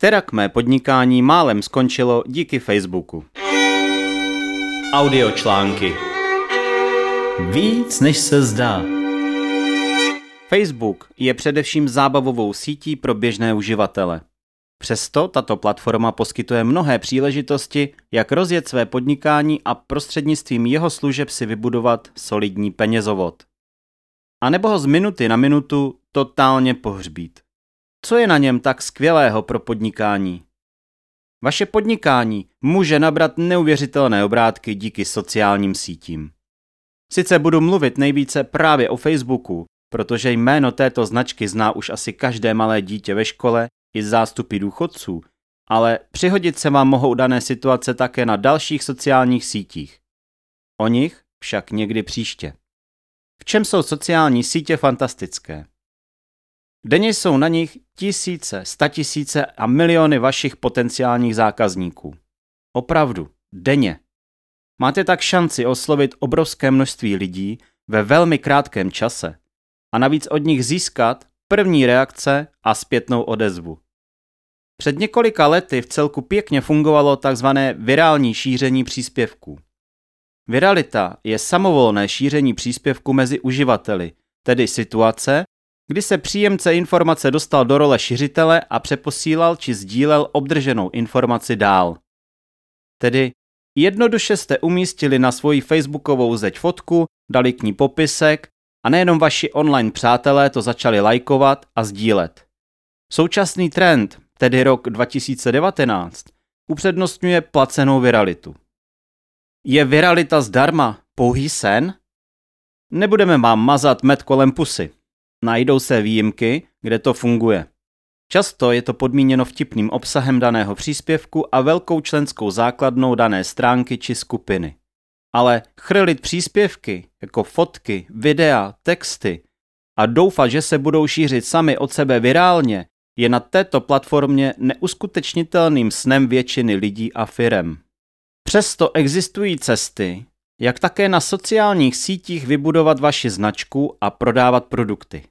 Kterak mé podnikání málem skončilo díky Facebooku. Audiočlánky Víc než se zdá. Facebook je především zábavovou sítí pro běžné uživatele. Přesto tato platforma poskytuje mnohé příležitosti, jak rozjet své podnikání a prostřednictvím jeho služeb si vybudovat solidní penězovod. A nebo ho z minuty na minutu totálně pohřbít. Co je na něm tak skvělého pro podnikání? Vaše podnikání může nabrat neuvěřitelné obrátky díky sociálním sítím. Sice budu mluvit nejvíce právě o Facebooku, protože jméno této značky zná už asi každé malé dítě ve škole i zástupy důchodců, ale přihodit se vám mohou dané situace také na dalších sociálních sítích. O nich však někdy příště. V čem jsou sociální sítě fantastické? Denně jsou na nich tisíce, statisíce a miliony vašich potenciálních zákazníků. Opravdu, denně. Máte tak šanci oslovit obrovské množství lidí ve velmi krátkém čase a navíc od nich získat první reakce a zpětnou odezvu. Před několika lety v celku pěkně fungovalo tzv. virální šíření příspěvků. Viralita je samovolné šíření příspěvku mezi uživateli, tedy situace, kdy se příjemce informace dostal do role šiřitele a přeposílal či sdílel obdrženou informaci dál. Tedy jednoduše jste umístili na svoji facebookovou zeď fotku, dali k ní popisek a nejenom vaši online přátelé to začali lajkovat a sdílet. Současný trend, tedy rok 2019, upřednostňuje placenou viralitu. Je viralita zdarma pouhý sen? Nebudeme vám mazat med kolem pusy. Najdou se výjimky, kde to funguje. Často je to podmíněno vtipným obsahem daného příspěvku a velkou členskou základnou dané stránky či skupiny. Ale chrlit příspěvky, jako fotky, videa, texty a doufat, že se budou šířit sami od sebe virálně, je na této platformě neuskutečnitelným snem většiny lidí a firem. Přesto existují cesty, jak také na sociálních sítích vybudovat vaši značku a prodávat produkty.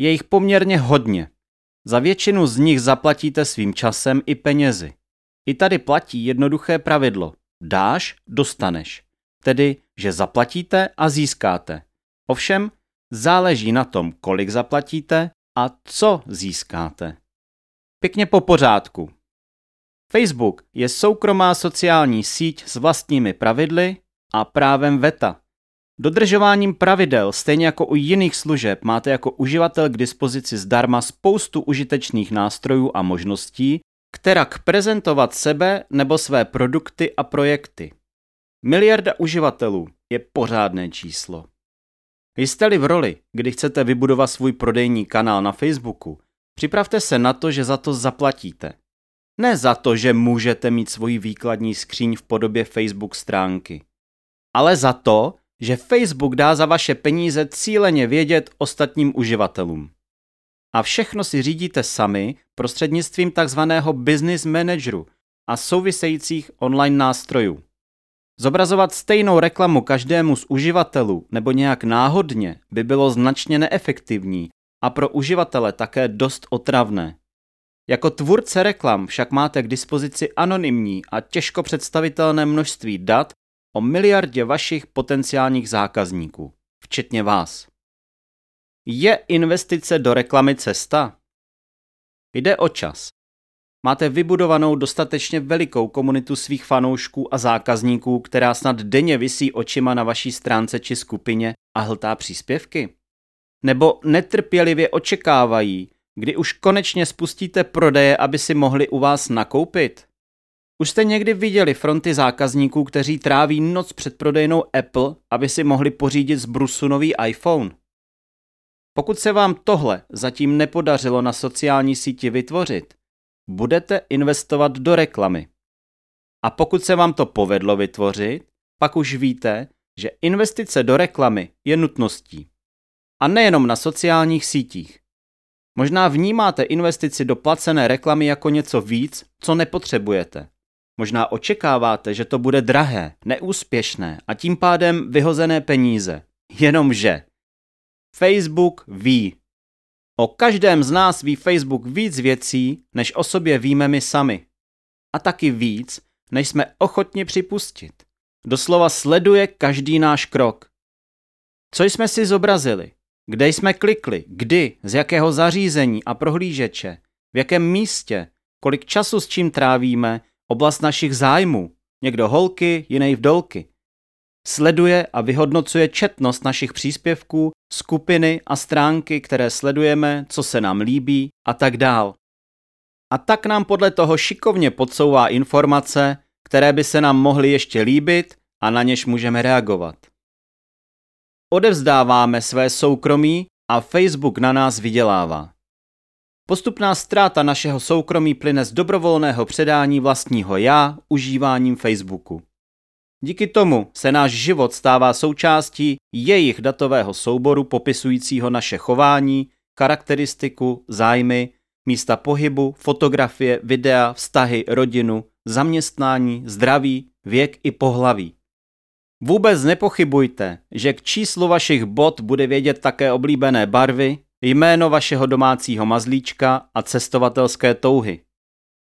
Je jich poměrně hodně. Za většinu z nich zaplatíte svým časem i penězi. I tady platí jednoduché pravidlo. Dáš, dostaneš. Tedy, že zaplatíte a získáte. Ovšem, záleží na tom, kolik zaplatíte a co získáte. Pěkně po pořádku. Facebook je soukromá sociální síť s vlastními pravidly a právem VETA. Dodržováním pravidel, stejně jako u jiných služeb, máte jako uživatel k dispozici zdarma spoustu užitečných nástrojů a možností, kterak prezentovat sebe nebo své produkty a projekty. Miliarda uživatelů je pořádné číslo. Jste-li v roli, kdy chcete vybudovat svůj prodejní kanál na Facebooku, připravte se na to, že za to zaplatíte. Ne za to, že můžete mít svoji výkladní skříň v podobě Facebook stránky, ale za to, že Facebook dá za vaše peníze cíleně vědět ostatním uživatelům. A všechno si řídíte sami prostřednictvím takzvaného business manageru a souvisejících online nástrojů. Zobrazovat stejnou reklamu každému z uživatelů nebo nějak náhodně by bylo značně neefektivní a pro uživatele také dost otravné. Jako tvůrce reklam však máte k dispozici anonymní a těžko představitelné množství dat o miliardě vašich potenciálních zákazníků, včetně vás. Je investice do reklamy cesta? Jde o čas. Máte vybudovanou dostatečně velikou komunitu svých fanoušků a zákazníků, která snad denně visí očima na vaší stránce či skupině a hltá příspěvky? Nebo netrpělivě očekávají, kdy už konečně spustíte prodeje, aby si mohli u vás nakoupit? Už jste někdy viděli fronty zákazníků, kteří tráví noc před prodejnou Apple, aby si mohli pořídit z Brusu nový iPhone? Pokud se vám tohle zatím nepodařilo na sociální síti vytvořit, budete investovat do reklamy. A pokud se vám to povedlo vytvořit, pak už víte, že investice do reklamy je nutností. A nejenom na sociálních sítích. Možná vnímáte investici do placené reklamy jako něco víc, co nepotřebujete. Možná očekáváte, že to bude drahé, neúspěšné a tím pádem vyhozené peníze. Jenomže Facebook ví. O každém z nás ví Facebook víc věcí, než o sobě víme my sami. A taky víc, než jsme ochotni připustit. Doslova sleduje každý náš krok. Co jsme si zobrazili? Kde jsme klikli? Kdy? Z jakého zařízení a prohlížeče? V jakém místě? Kolik času s čím trávíme? Oblast našich zájmů? Někdo holky, jiný vdolky. Sleduje a vyhodnocuje četnost našich příspěvků, skupiny a stránky, které sledujeme, co se nám líbí a tak dál. A tak nám podle toho šikovně podsouvá informace, které by se nám mohly ještě líbit a na něž můžeme reagovat. Odevzdáváme své soukromí a Facebook na nás vydělává. Postupná ztráta našeho soukromí plyne z dobrovolného předání vlastního já užíváním Facebooku. Díky tomu se náš život stává součástí jejich datového souboru popisujícího naše chování, charakteristiku, zájmy, místa pohybu, fotografie, videa, vztahy, rodinu, zaměstnání, zdraví, věk i pohlaví. Vůbec nepochybujte, že k číslu vašich bot bude vědět také oblíbené barvy, jméno vašeho domácího mazlíčka a cestovatelské touhy.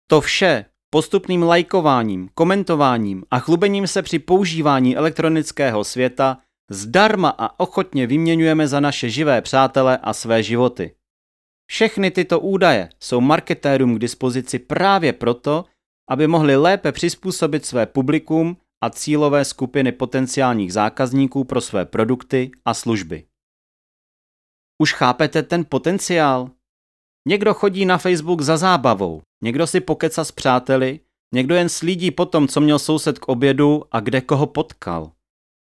To vše postupným lajkováním, komentováním a chlubením se při používání elektronického světa zdarma a ochotně vyměňujeme za naše živé přátele a své životy. Všechny tyto údaje jsou marketérům k dispozici právě proto, aby mohli lépe přizpůsobit své publikum a cílové skupiny potenciálních zákazníků pro své produkty a služby. Už chápete ten potenciál? Někdo chodí na Facebook za zábavou, někdo si pokeca s přáteli, někdo jen slídí po tom, co měl soused k obědu a kde koho potkal.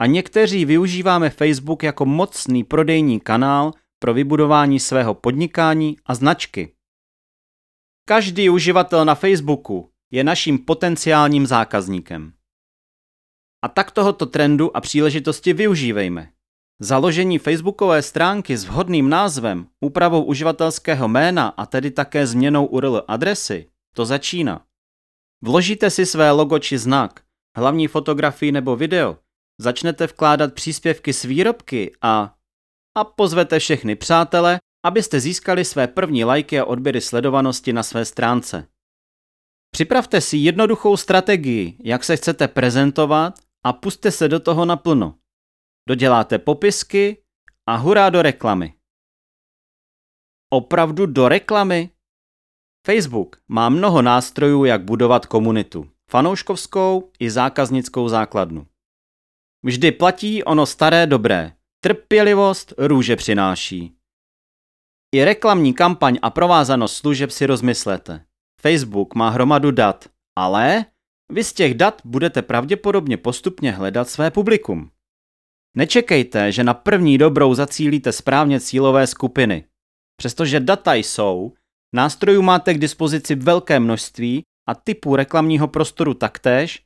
A někteří využíváme Facebook jako mocný prodejní kanál pro vybudování svého podnikání a značky. Každý uživatel na Facebooku je naším potenciálním zákazníkem. A tak tohoto trendu a příležitosti využívejme. Založení facebookové stránky s vhodným názvem, úpravou uživatelského jména a tedy také změnou URL adresy, to začíná. Vložíte si své logo či znak, hlavní fotografii nebo video, začnete vkládat příspěvky s výrobky a a pozvete všechny přátele, abyste získali své první lajky a odběry sledovanosti na své stránce. Připravte si jednoduchou strategii, jak se chcete prezentovat a puste se do toho naplno. Doděláte popisky a hurá do reklamy. Opravdu do reklamy? Facebook má mnoho nástrojů, jak budovat komunitu. Fanouškovskou i zákaznickou základnu. Vždy platí ono staré dobré. Trpělivost růže přináší. I reklamní kampaň a provázanost služeb si rozmyslete. Facebook má hromadu dat, ale vy z těch dat budete pravděpodobně postupně hledat své publikum. Nečekejte, že na první dobrou zacílíte správně cílové skupiny. Přestože data jsou, nástrojů máte k dispozici velké množství a typů reklamního prostoru taktéž,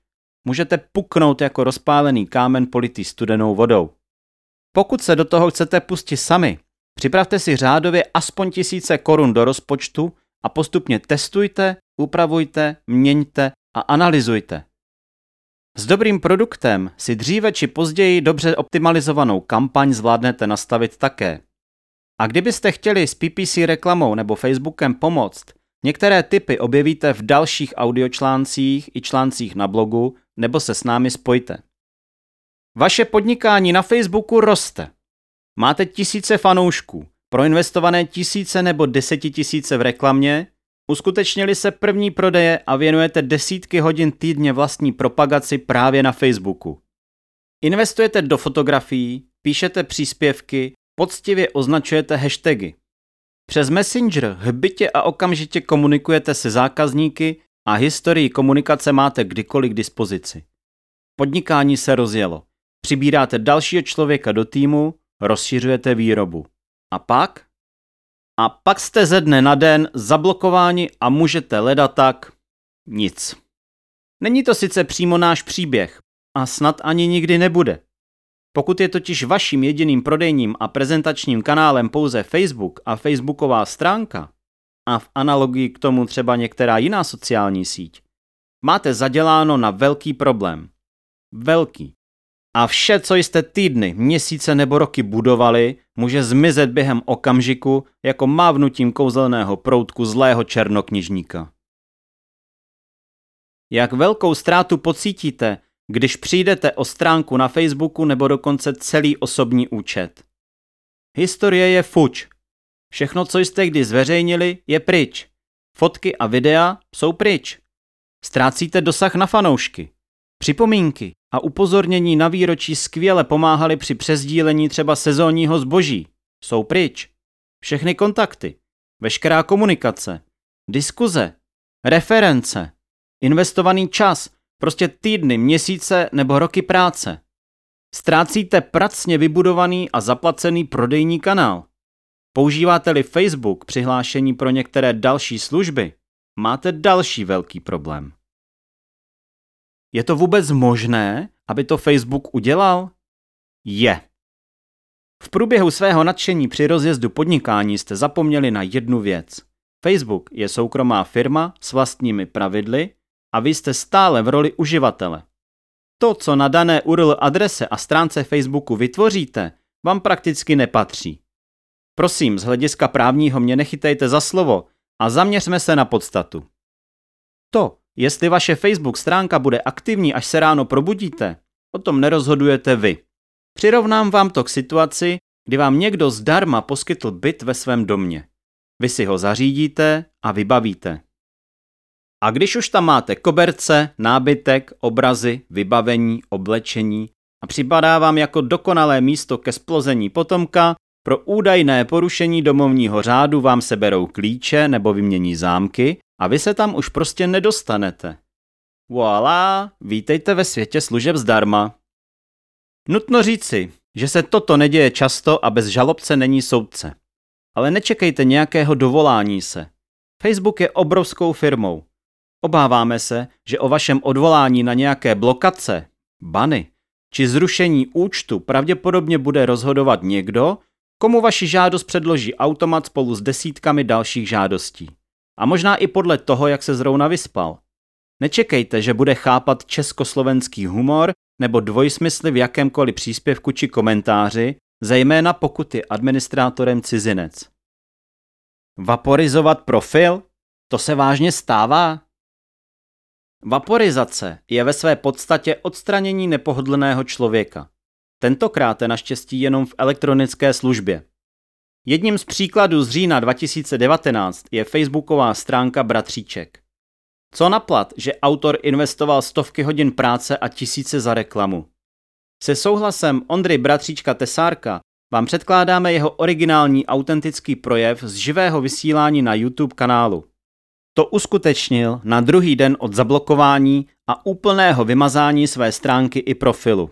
můžete puknout jako rozpálený kámen politý studenou vodou. Pokud se do toho chcete pustit sami, připravte si řádově aspoň tisíce korun do rozpočtu a postupně testujte, upravujte, měňte a analyzujte. S dobrým produktem si dříve či později dobře optimalizovanou kampaň zvládnete nastavit také. A kdybyste chtěli s PPC reklamou nebo Facebookem pomoct, některé typy objevíte v dalších audiočláncích i článcích na blogu nebo se s námi spojte. Vaše podnikání na Facebooku roste. Máte tisíce fanoušků, proinvestované tisíce nebo desetitisíce v reklamě, uskutečnili se první prodeje a věnujete desítky hodin týdně vlastní propagaci právě na Facebooku. Investujete do fotografií, píšete příspěvky, poctivě označujete hashtagy. Přes Messenger hbitě a okamžitě komunikujete se zákazníky a historii komunikace máte kdykoliv k dispozici. Podnikání se rozjelo. Přibíráte dalšího člověka do týmu, rozšiřujete výrobu. A pak? A pak jste ze dne na den zablokováni a můžete ledat tak nic. Není to sice přímo náš příběh a snad ani nikdy nebude. Pokud je totiž vaším jediným prodejním a prezentačním kanálem pouze Facebook a Facebooková stránka, a v analogii k tomu třeba některá jiná sociální síť, máte zaděláno na velký problém. Velký. A vše, co jste týdny, měsíce nebo roky budovali, může zmizet během okamžiku jako mávnutím kouzelného proutku zlého černoknižníka. Jak velkou ztrátu pocítíte, když přijdete o stránku na Facebooku nebo dokonce celý osobní účet. Historie je fuč. Všechno, co jste kdy zveřejnili, je pryč. Fotky a videa jsou pryč. Ztrácíte dosah na fanoušky. Připomínky a upozornění na výročí skvěle pomáhaly při přezdílení třeba sezónního zboží. Jsou pryč. Všechny kontakty, veškerá komunikace, diskuze, reference, investovaný čas, prostě týdny, měsíce nebo roky práce. Ztrácíte pracně vybudovaný a zaplacený prodejní kanál. Používáte-li Facebook přihlášení pro některé další služby, máte další velký problém. Je to vůbec možné, aby to Facebook udělal? Je. V průběhu svého nadšení při rozjezdu podnikání jste zapomněli na jednu věc. Facebook je soukromá firma s vlastními pravidly a vy jste stále v roli uživatele. To, co na dané URL adrese a stránce Facebooku vytvoříte, vám prakticky nepatří. Prosím, z hlediska právního mě nechytejte za slovo a zaměřme se na podstatu. To, jestli vaše Facebook stránka bude aktivní, až se ráno probudíte, o tom nerozhodujete vy. Přirovnám vám to k situaci, kdy vám někdo zdarma poskytl byt ve svém domě. Vy si ho zařídíte a vybavíte. A když už tam máte koberce, nábytek, obrazy, vybavení, oblečení a připadá vám jako dokonalé místo ke splození potomka, pro údajné porušení domovního řádu vám seberou klíče nebo vymění zámky a vy se tam už prostě nedostanete. Voilà, vítejte ve světě služeb zdarma. Nutno říci, že se toto neděje často a bez žalobce není soudce. Ale nečekejte nějakého dovolání se. Facebook je obrovskou firmou. Obáváme se, že o vašem odvolání na nějaké blokace, bany či zrušení účtu pravděpodobně bude rozhodovat někdo, komu vaši žádost předloží automat spolu s desítkami dalších žádostí. A možná i podle toho, jak se zrovna vyspal. Nečekejte, že bude chápat československý humor nebo dvojsmysly v jakémkoliv příspěvku či komentáři, zejména pokud je administrátorem cizinec. Vaporizovat profil? To se vážně stává? Vaporizace je ve své podstatě odstranění nepohodlného člověka. Tentokrát je naštěstí jenom v elektronické službě. Jedním z příkladů z října 2019 je facebooková stránka Bratříček. Co naplat, že autor investoval stovky hodin práce a tisíce za reklamu. Se souhlasem Ondry Bratříčka Tesárka vám předkládáme jeho originální autentický projev z živého vysílání na YouTube kanálu. To uskutečnil na druhý den od zablokování a úplného vymazání své stránky i profilu.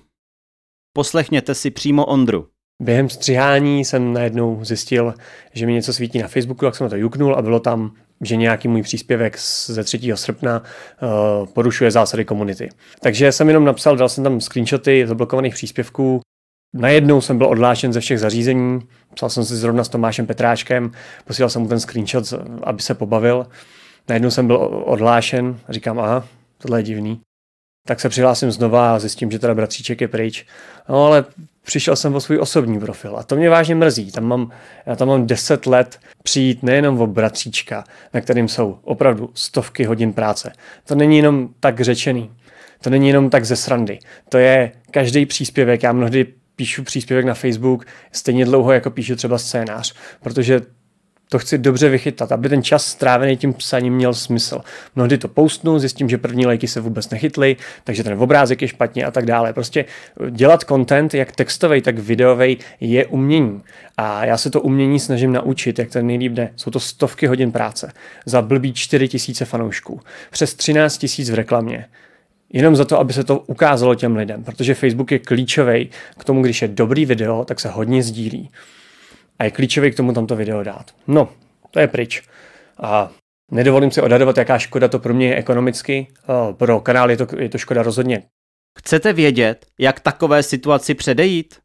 Poslechněte si přímo Ondru. Během střihání jsem najednou zjistil, že mi něco svítí na Facebooku, tak jsem na to juknul a bylo tam, že nějaký můj příspěvek ze 3. srpna uh, porušuje zásady komunity. Takže jsem jenom napsal, dal jsem tam screenshoty zablokovaných příspěvků, Najednou jsem byl odlášen ze všech zařízení, psal jsem si zrovna s Tomášem Petráčkem, posílal jsem mu ten screenshot, aby se pobavil. Najednou jsem byl odhlášen a říkám, aha, tohle je divný. Tak se přihlásím znova a zjistím, že teda bratříček je pryč. No ale přišel jsem o svůj osobní profil a to mě vážně mrzí. Tam mám, já tam mám 10 let přijít nejenom o bratříčka, na kterým jsou opravdu stovky hodin práce. To není jenom tak řečený. To není jenom tak ze srandy. To je každý příspěvek. Já mnohdy píšu příspěvek na Facebook stejně dlouho, jako píšu třeba scénář, protože to chci dobře vychytat, aby ten čas strávený tím psaním měl smysl. Mnohdy to postnu, zjistím, že první lajky se vůbec nechytly, takže ten obrázek je špatně a tak dále. Prostě dělat content, jak textový, tak videový, je umění. A já se to umění snažím naučit, jak to nejlíp jde. Jsou to stovky hodin práce za blbý 4 tisíce fanoušků, přes 13 tisíc v reklamě. Jenom za to, aby se to ukázalo těm lidem, protože Facebook je klíčový k tomu, když je dobrý video, tak se hodně sdílí a je klíčový k tomu tamto video dát. No, to je pryč. A nedovolím si odhadovat, jaká škoda to pro mě je ekonomicky. Pro kanál je to, je to škoda rozhodně. Chcete vědět, jak takové situaci předejít?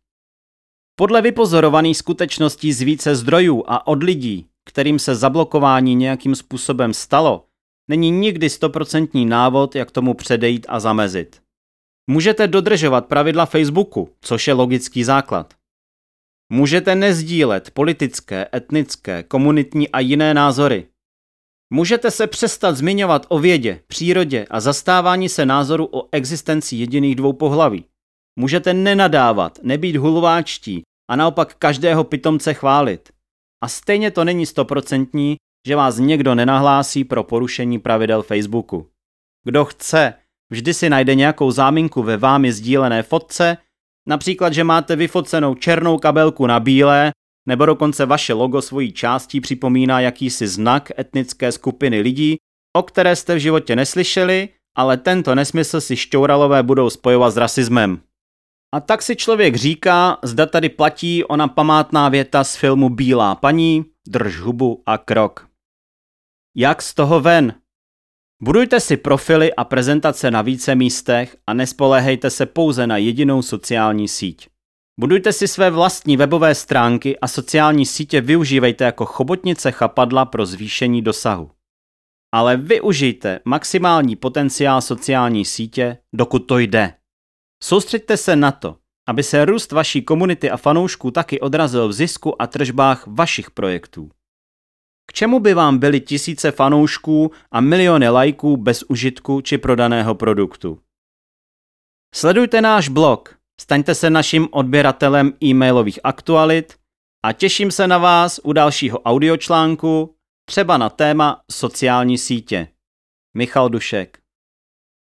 Podle vypozorovaných skutečností z více zdrojů a od lidí, kterým se zablokování nějakým způsobem stalo, není nikdy stoprocentní návod, jak tomu předejít a zamezit. Můžete dodržovat pravidla Facebooku, což je logický základ. Můžete nezdílet politické, etnické, komunitní a jiné názory. Můžete se přestat zmiňovat o vědě, přírodě a zastávání se názoru o existenci jediných dvou pohlaví. Můžete nenadávat, nebýt hulváčtí a naopak každého pitomce chválit. A stejně to není stoprocentní, že vás někdo nenahlásí pro porušení pravidel Facebooku. Kdo chce, vždy si najde nějakou záminku ve vámi sdílené fotce, například, že máte vyfocenou černou kabelku na bílé, nebo dokonce vaše logo svojí částí připomíná jakýsi znak etnické skupiny lidí, o které jste v životě neslyšeli, ale tento nesmysl si šťouralové budou spojovat s rasismem. A tak si člověk říká, zda tady platí ona památná věta z filmu Bílá paní, drž hubu a krok. Jak z toho ven? Budujte si profily a prezentace na více místech a nespoléhejte se pouze na jedinou sociální síť. Budujte si své vlastní webové stránky a sociální sítě využívejte jako chobotnice chapadla pro zvýšení dosahu. Ale využijte maximální potenciál sociální sítě, dokud to jde. Soustřeďte se na to, aby se růst vaší komunity a fanoušků taky odrazil v zisku a tržbách vašich projektů. K čemu by vám byly tisíce fanoušků a miliony lajků bez užitku či prodaného produktu? Sledujte náš blog, staňte se naším odběratelem e-mailových aktualit a těším se na vás u dalšího audiočlánku, třeba na téma sociální sítě. Michal Dušek